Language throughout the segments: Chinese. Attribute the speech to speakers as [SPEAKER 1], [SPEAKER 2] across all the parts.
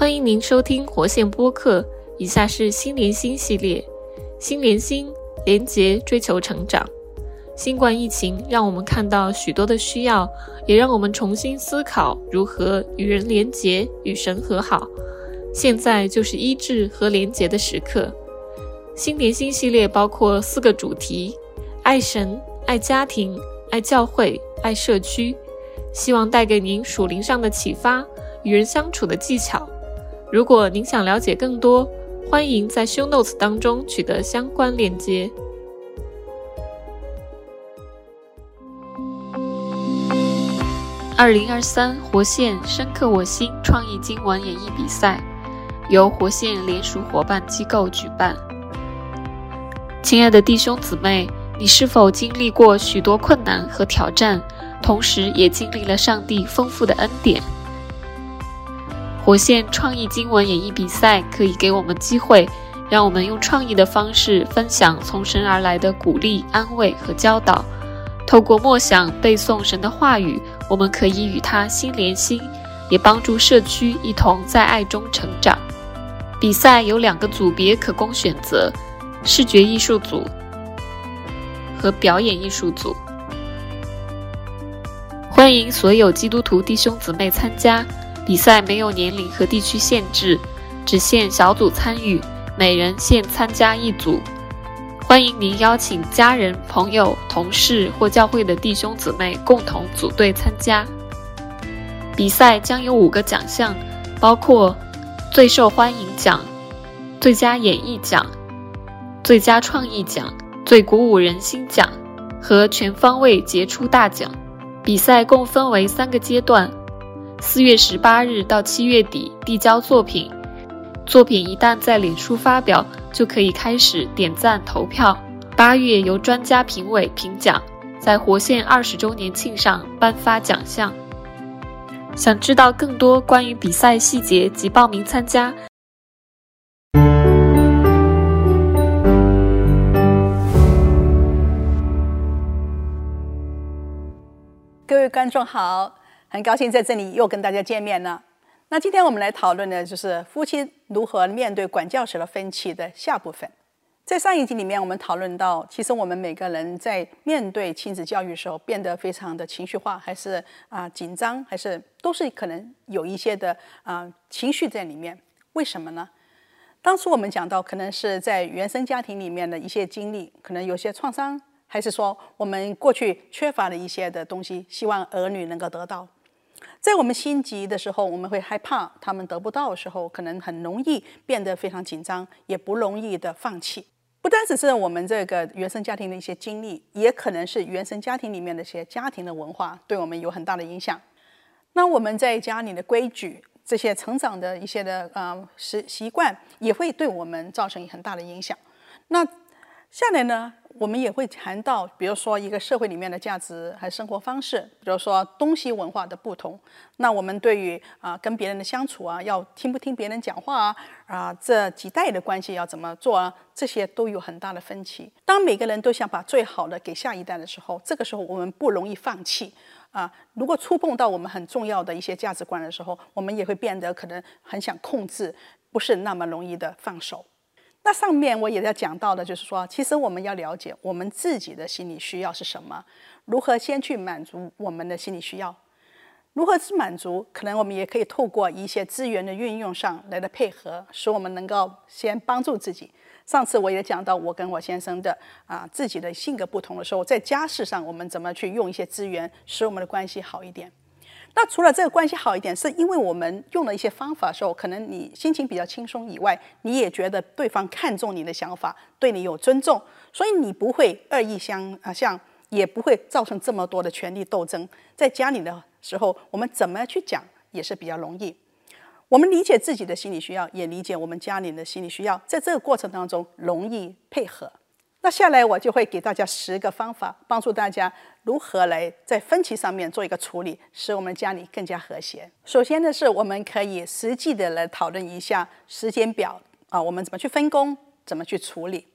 [SPEAKER 1] 欢迎您收听活线播客。以下是心连心系列，心连心，连结追求成长。新冠疫情让我们看到许多的需要，也让我们重新思考如何与人连结、与神和好。现在就是医治和连结的时刻。心连心系列包括四个主题：爱神、爱家庭、爱教会、爱社区。希望带给您属灵上的启发，与人相处的技巧。如果您想了解更多，欢迎在 Show Notes 当中取得相关链接。二零二三活线深刻我心创意经文演绎比赛由活线联属伙伴机构举办。亲爱的弟兄姊妹，你是否经历过许多困难和挑战，同时也经历了上帝丰富的恩典？火线创意经文演绎比赛可以给我们机会，让我们用创意的方式分享从神而来的鼓励、安慰和教导。透过默想、背诵神的话语，我们可以与他心连心，也帮助社区一同在爱中成长。比赛有两个组别可供选择：视觉艺术组和表演艺术组。欢迎所有基督徒弟兄姊妹参加。比赛没有年龄和地区限制，只限小组参与，每人限参加一组。欢迎您邀请家人、朋友、同事或教会的弟兄姊妹共同组队参加。比赛将有五个奖项，包括最受欢迎奖、最佳演绎奖、最佳创意奖、最鼓舞人心奖和全方位杰出大奖。比赛共分为三个阶段。四月十八日到七月底递交作品，作品一旦在脸书发表，就可以开始点赞投票。八月由专家评委评奖，在活线二十周年庆上颁发奖项。想知道更多关于比赛细节及报名参加，
[SPEAKER 2] 各位观众好。很高兴在这里又跟大家见面了。那今天我们来讨论的就是夫妻如何面对管教时的分歧的下部分。在上一集里面，我们讨论到，其实我们每个人在面对亲子教育的时候，变得非常的情绪化，还是啊紧张，还是都是可能有一些的啊情绪在里面。为什么呢？当初我们讲到，可能是在原生家庭里面的一些经历，可能有些创伤，还是说我们过去缺乏了一些的东西，希望儿女能够得到。在我们心急的时候，我们会害怕他们得不到的时候，可能很容易变得非常紧张，也不容易的放弃。不单只是我们这个原生家庭的一些经历，也可能是原生家庭里面的一些家庭的文化对我们有很大的影响。那我们在家里的规矩，这些成长的一些的啊习习惯，也会对我们造成很大的影响。那下来呢？我们也会谈到，比如说一个社会里面的价值还是生活方式，比如说东西文化的不同。那我们对于啊跟别人的相处啊，要听不听别人讲话啊，啊这几代的关系要怎么做啊，这些都有很大的分歧。当每个人都想把最好的给下一代的时候，这个时候我们不容易放弃啊。如果触碰到我们很重要的一些价值观的时候，我们也会变得可能很想控制，不是那么容易的放手。那上面我也要讲到的，就是说，其实我们要了解我们自己的心理需要是什么，如何先去满足我们的心理需要，如何去满足，可能我们也可以透过一些资源的运用上来的配合，使我们能够先帮助自己。上次我也讲到，我跟我先生的啊自己的性格不同的时候，在家事上我们怎么去用一些资源，使我们的关系好一点。那除了这个关系好一点，是因为我们用了一些方法的时候，可能你心情比较轻松以外，你也觉得对方看重你的想法，对你有尊重，所以你不会恶意相啊像，也不会造成这么多的权力斗争。在家里的时候，我们怎么去讲也是比较容易。我们理解自己的心理需要，也理解我们家里的心理需要，在这个过程当中容易配合。那下来我就会给大家十个方法，帮助大家如何来在分歧上面做一个处理，使我们家里更加和谐。首先呢，是我们可以实际的来讨论一下时间表啊，我们怎么去分工，怎么去处理。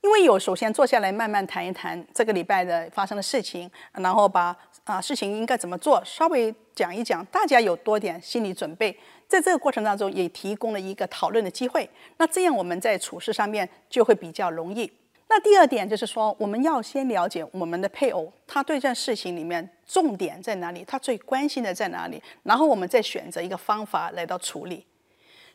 [SPEAKER 2] 因为有首先坐下来慢慢谈一谈这个礼拜的发生的事情，然后把啊事情应该怎么做，稍微讲一讲，大家有多点心理准备，在这个过程当中也提供了一个讨论的机会。那这样我们在处事上面就会比较容易。那第二点就是说，我们要先了解我们的配偶，他对这件事情里面重点在哪里，他最关心的在哪里，然后我们再选择一个方法来到处理。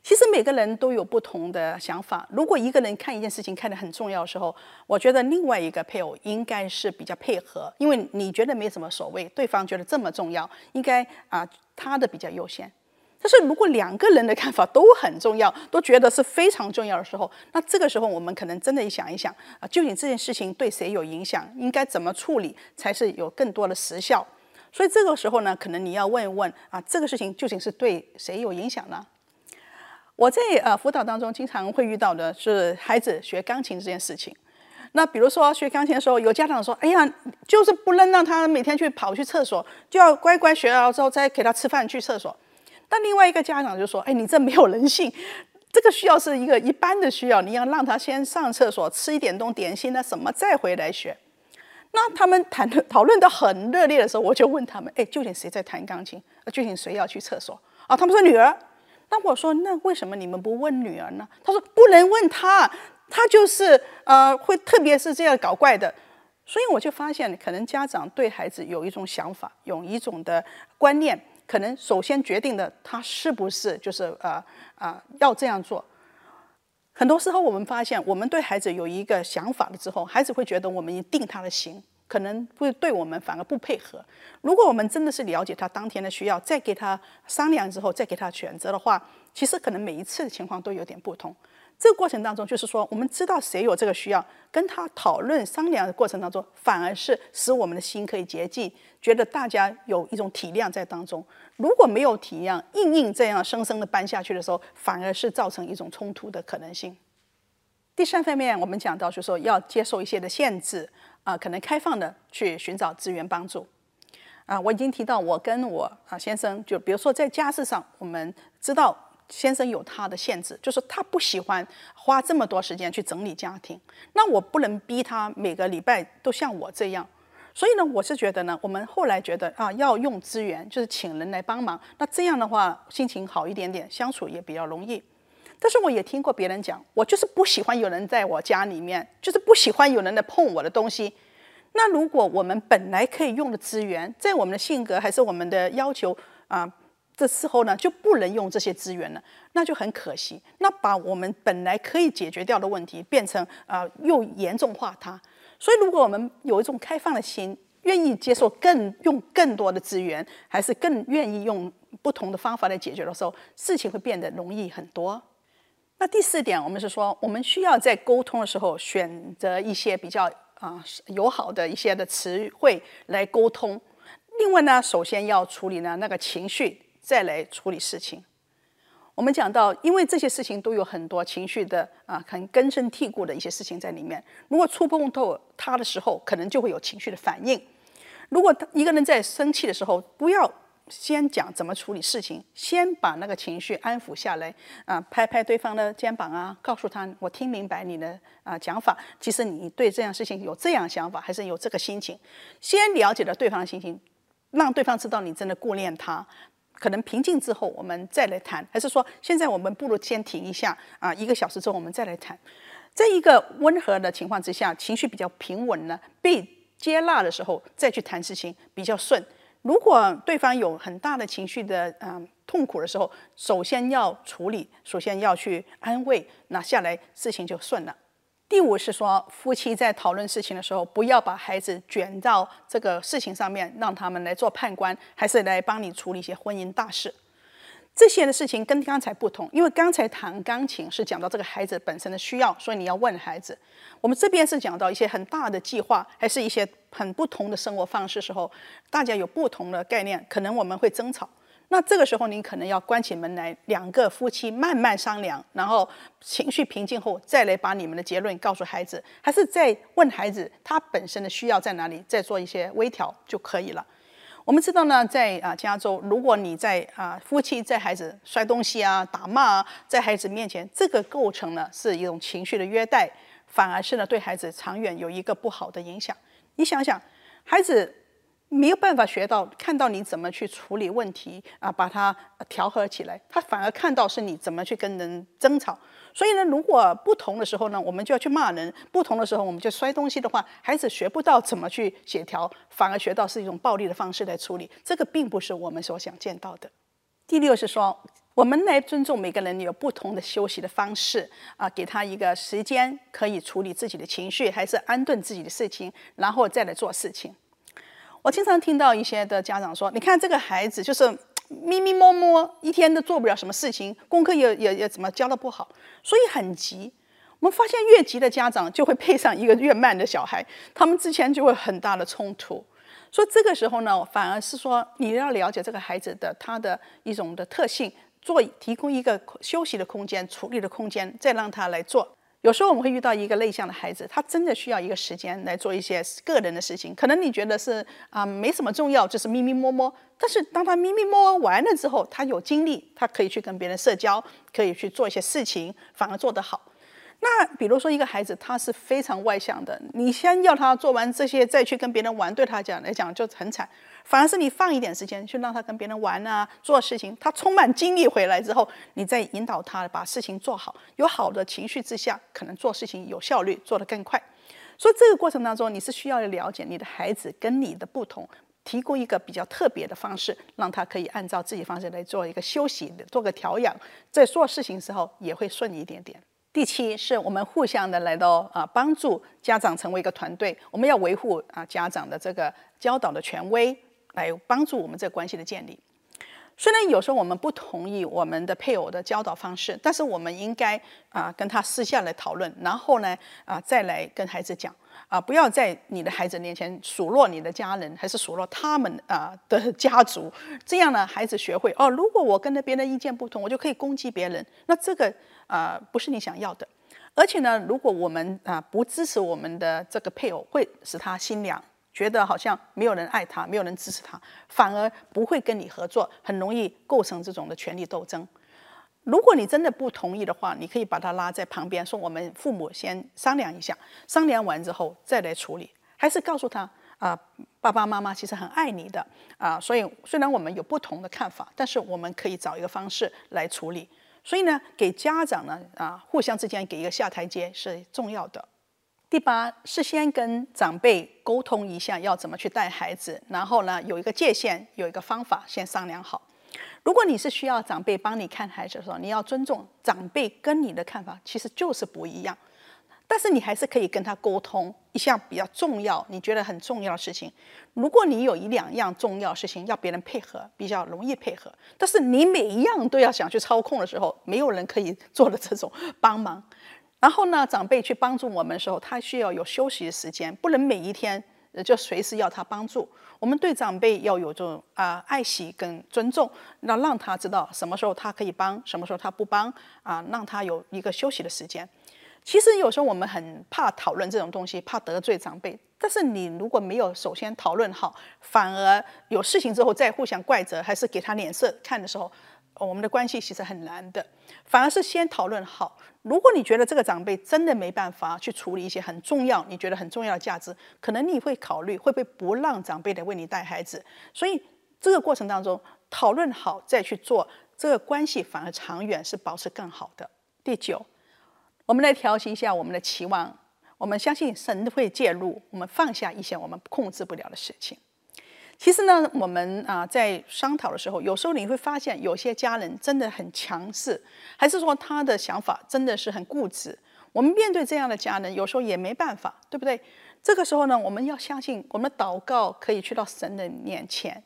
[SPEAKER 2] 其实每个人都有不同的想法。如果一个人看一件事情看得很重要的时候，我觉得另外一个配偶应该是比较配合，因为你觉得没什么所谓，对方觉得这么重要，应该啊他的比较优先。但是如果两个人的看法都很重要，都觉得是非常重要的时候，那这个时候我们可能真的想一想啊，究竟这件事情对谁有影响，应该怎么处理才是有更多的实效？所以这个时候呢，可能你要问一问啊，这个事情究竟是对谁有影响呢？我在呃辅导当中经常会遇到的是孩子学钢琴这件事情。那比如说学钢琴的时候，有家长说：“哎呀，就是不能让他每天去跑去厕所，就要乖乖学了之后再给他吃饭去厕所。”但另外一个家长就说：“哎，你这没有人性，这个需要是一个一般的需要，你要让他先上厕所，吃一点东点心啊什么，再回来学。”那他们谈论讨论的很热烈的时候，我就问他们：“哎，究竟谁在弹钢琴？究竟谁要去厕所？”啊，他们说女儿。那我说：“那为什么你们不问女儿呢？”他说：“不能问她，她就是呃会特别是这样搞怪的。”所以我就发现，可能家长对孩子有一种想法，有一种的观念。可能首先决定的，他是不是就是呃啊要这样做？很多时候我们发现，我们对孩子有一个想法了之后，孩子会觉得我们定他的型，可能会对我们反而不配合。如果我们真的是了解他当天的需要，再给他商量之后，再给他选择的话，其实可能每一次的情况都有点不同。这个过程当中，就是说我们知道谁有这个需要，跟他讨论商量的过程当中，反而是使我们的心可以洁净，觉得大家有一种体谅在当中。如果没有体谅，硬硬这样生生的搬下去的时候，反而是造成一种冲突的可能性。第三方面，我们讲到就是说要接受一些的限制啊，可能开放的去寻找资源帮助啊。我已经提到，我跟我啊先生，就比如说在家事上，我们知道。先生有他的限制，就是他不喜欢花这么多时间去整理家庭。那我不能逼他每个礼拜都像我这样。所以呢，我是觉得呢，我们后来觉得啊，要用资源，就是请人来帮忙。那这样的话，心情好一点点，相处也比较容易。但是我也听过别人讲，我就是不喜欢有人在我家里面，就是不喜欢有人来碰我的东西。那如果我们本来可以用的资源，在我们的性格还是我们的要求啊？这时候呢，就不能用这些资源了，那就很可惜。那把我们本来可以解决掉的问题，变成啊又严重化它。所以，如果我们有一种开放的心，愿意接受更用更多的资源，还是更愿意用不同的方法来解决的时候，事情会变得容易很多。那第四点，我们是说，我们需要在沟通的时候选择一些比较啊友好的一些的词汇来沟通。另外呢，首先要处理呢那个情绪。再来处理事情。我们讲到，因为这些事情都有很多情绪的啊，很根深蒂固的一些事情在里面。如果触碰到他的时候，可能就会有情绪的反应。如果一个人在生气的时候，不要先讲怎么处理事情，先把那个情绪安抚下来啊，拍拍对方的肩膀啊，告诉他我听明白你的啊讲法。其实你对这样事情有这样想法，还是有这个心情，先了解了对方的心情，让对方知道你真的顾念他。可能平静之后，我们再来谈，还是说现在我们不如先停一下啊？一个小时之后我们再来谈。在一个温和的情况之下，情绪比较平稳呢，被接纳的时候再去谈事情比较顺。如果对方有很大的情绪的嗯痛苦的时候，首先要处理，首先要去安慰，那下来事情就顺了。第五是说，夫妻在讨论事情的时候，不要把孩子卷到这个事情上面，让他们来做判官，还是来帮你处理一些婚姻大事。这些的事情跟刚才不同，因为刚才弹钢琴是讲到这个孩子本身的需要，所以你要问孩子。我们这边是讲到一些很大的计划，还是一些很不同的生活方式时候，大家有不同的概念，可能我们会争吵。那这个时候，您可能要关起门来，两个夫妻慢慢商量，然后情绪平静后，再来把你们的结论告诉孩子，还是再问孩子他本身的需要在哪里，再做一些微调就可以了。我们知道呢，在啊加州，如果你在啊夫妻在孩子摔东西啊、打骂啊，在孩子面前，这个构成呢是一种情绪的约待，反而是呢对孩子长远有一个不好的影响。你想想，孩子。没有办法学到看到你怎么去处理问题啊，把它调和起来，他反而看到是你怎么去跟人争吵。所以呢，如果不同的时候呢，我们就要去骂人；不同的时候，我们就摔东西的话，孩子学不到怎么去协调，反而学到是一种暴力的方式来处理。这个并不是我们所想见到的。第六是说，我们来尊重每个人有不同的休息的方式啊，给他一个时间可以处理自己的情绪，还是安顿自己的事情，然后再来做事情。我经常听到一些的家长说：“你看这个孩子就是。”咪咪摸摸，一天都做不了什么事情，功课也也也怎么教的不好，所以很急。我们发现越急的家长就会配上一个越慢的小孩，他们之前就会很大的冲突。所以这个时候呢，反而是说你要了解这个孩子的他的一种的特性，做提供一个休息的空间、处理的空间，再让他来做。有时候我们会遇到一个内向的孩子，他真的需要一个时间来做一些个人的事情。可能你觉得是啊，没什么重要，就是咪咪摸摸。但是当他咪咪摸摸完了之后，他有精力，他可以去跟别人社交，可以去做一些事情，反而做得好。那比如说一个孩子，他是非常外向的，你先要他做完这些，再去跟别人玩，对他讲来讲就很惨。反而是你放一点时间去让他跟别人玩啊，做事情，他充满精力回来之后，你再引导他把事情做好。有好的情绪之下，可能做事情有效率，做得更快。所以这个过程当中，你是需要了解你的孩子跟你的不同，提供一个比较特别的方式，让他可以按照自己方式来做一个休息，做个调养，在做事情时候也会顺一点点。第七是我们互相的来到啊，帮助家长成为一个团队。我们要维护啊家长的这个教导的权威，来帮助我们这个关系的建立。虽然有时候我们不同意我们的配偶的教导方式，但是我们应该啊跟他私下来讨论，然后呢啊再来跟孩子讲啊，不要在你的孩子面前数落你的家人，还是数落他们啊的家族。这样呢，孩子学会哦，如果我跟别人意见不同，我就可以攻击别人。那这个。啊，不是你想要的，而且呢，如果我们啊不支持我们的这个配偶，会使他心凉，觉得好像没有人爱他，没有人支持他，反而不会跟你合作，很容易构成这种的权力斗争。如果你真的不同意的话，你可以把他拉在旁边，说我们父母先商量一下，商量完之后再来处理，还是告诉他啊，爸爸妈妈其实很爱你的啊，所以虽然我们有不同的看法，但是我们可以找一个方式来处理。所以呢，给家长呢啊，互相之间给一个下台阶是重要的。第八，事先跟长辈沟通一下要怎么去带孩子，然后呢有一个界限，有一个方法，先商量好。如果你是需要长辈帮你看孩子的时候，你要尊重长辈跟你的看法，其实就是不一样。但是你还是可以跟他沟通一项比较重要、你觉得很重要的事情。如果你有一两样重要事情要别人配合，比较容易配合。但是你每一样都要想去操控的时候，没有人可以做的这种帮忙。然后呢，长辈去帮助我们的时候，他需要有休息的时间，不能每一天就随时要他帮助。我们对长辈要有这种啊爱惜跟尊重，那让他知道什么时候他可以帮，什么时候他不帮啊，让他有一个休息的时间。其实有时候我们很怕讨论这种东西，怕得罪长辈。但是你如果没有首先讨论好，反而有事情之后再互相怪责，还是给他脸色看的时候，我们的关系其实很难的。反而是先讨论好。如果你觉得这个长辈真的没办法去处理一些很重要、你觉得很重要的价值，可能你会考虑会不会不让长辈来为你带孩子。所以这个过程当中讨论好再去做，这个关系反而长远是保持更好的。第九。我们来调息一下我们的期望，我们相信神会介入，我们放下一些我们控制不了的事情。其实呢，我们啊在商讨的时候，有时候你会发现有些家人真的很强势，还是说他的想法真的是很固执。我们面对这样的家人，有时候也没办法，对不对？这个时候呢，我们要相信，我们的祷告可以去到神的面前。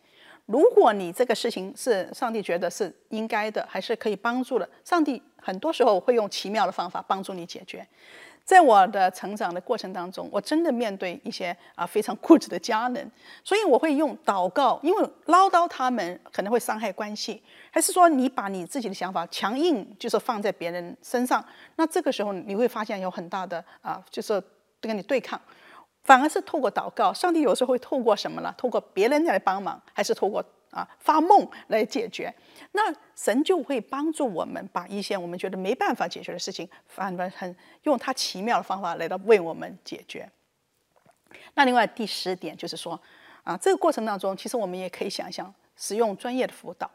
[SPEAKER 2] 如果你这个事情是上帝觉得是应该的，还是可以帮助的，上帝很多时候会用奇妙的方法帮助你解决。在我的成长的过程当中，我真的面对一些啊非常固执的家人，所以我会用祷告，因为唠叨他们可能会伤害关系，还是说你把你自己的想法强硬就是放在别人身上，那这个时候你会发现有很大的啊就是跟你对抗。反而是透过祷告，上帝有时候会透过什么呢？透过别人来帮忙，还是透过啊发梦来解决？那神就会帮助我们把一些我们觉得没办法解决的事情，反而很用他奇妙的方法来到为我们解决。那另外第十点就是说，啊，这个过程当中，其实我们也可以想象使用专业的辅导。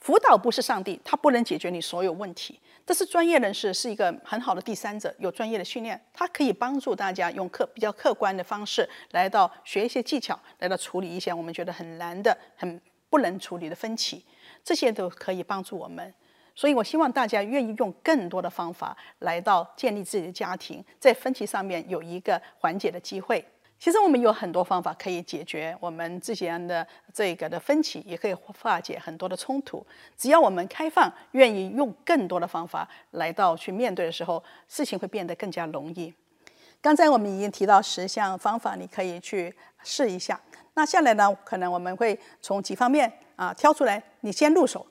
[SPEAKER 2] 辅导不是上帝，他不能解决你所有问题。这是专业人士，是一个很好的第三者，有专业的训练，他可以帮助大家用客比较客观的方式来到学一些技巧，来到处理一些我们觉得很难的、很不能处理的分歧，这些都可以帮助我们。所以我希望大家愿意用更多的方法来到建立自己的家庭，在分歧上面有一个缓解的机会。其实我们有很多方法可以解决我们之间的这个的分歧，也可以化解很多的冲突。只要我们开放，愿意用更多的方法来到去面对的时候，事情会变得更加容易。刚才我们已经提到十项方法，你可以去试一下。那下来呢，可能我们会从几方面啊挑出来，你先入手。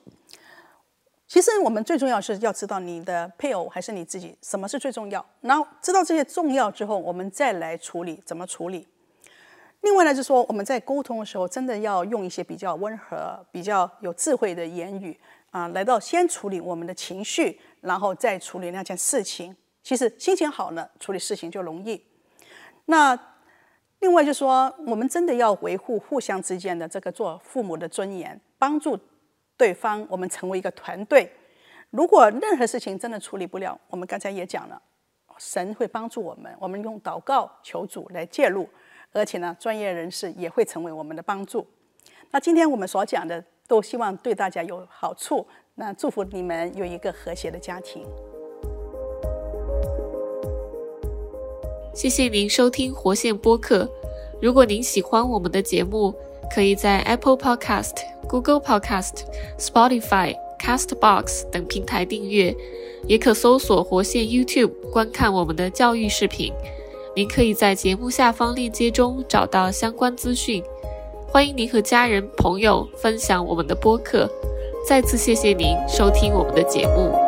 [SPEAKER 2] 其实我们最重要是要知道你的配偶还是你自己，什么是最重要。然后知道这些重要之后，我们再来处理怎么处理。另外呢，就是说我们在沟通的时候，真的要用一些比较温和、比较有智慧的言语啊，来到先处理我们的情绪，然后再处理那件事情。其实心情好了，处理事情就容易。那另外就是说，我们真的要维护互相之间的这个做父母的尊严，帮助。对方，我们成为一个团队。如果任何事情真的处理不了，我们刚才也讲了，神会帮助我们。我们用祷告求主来介入，而且呢，专业人士也会成为我们的帮助。那今天我们所讲的，都希望对大家有好处。那祝福你们有一个和谐的家庭。
[SPEAKER 1] 谢谢您收听活线播客。如果您喜欢我们的节目，可以在 Apple Podcast、Google Podcast、Spotify、Castbox 等平台订阅，也可搜索活线 YouTube 观看我们的教育视频。您可以在节目下方链接中找到相关资讯。欢迎您和家人朋友分享我们的播客。再次谢谢您收听我们的节目。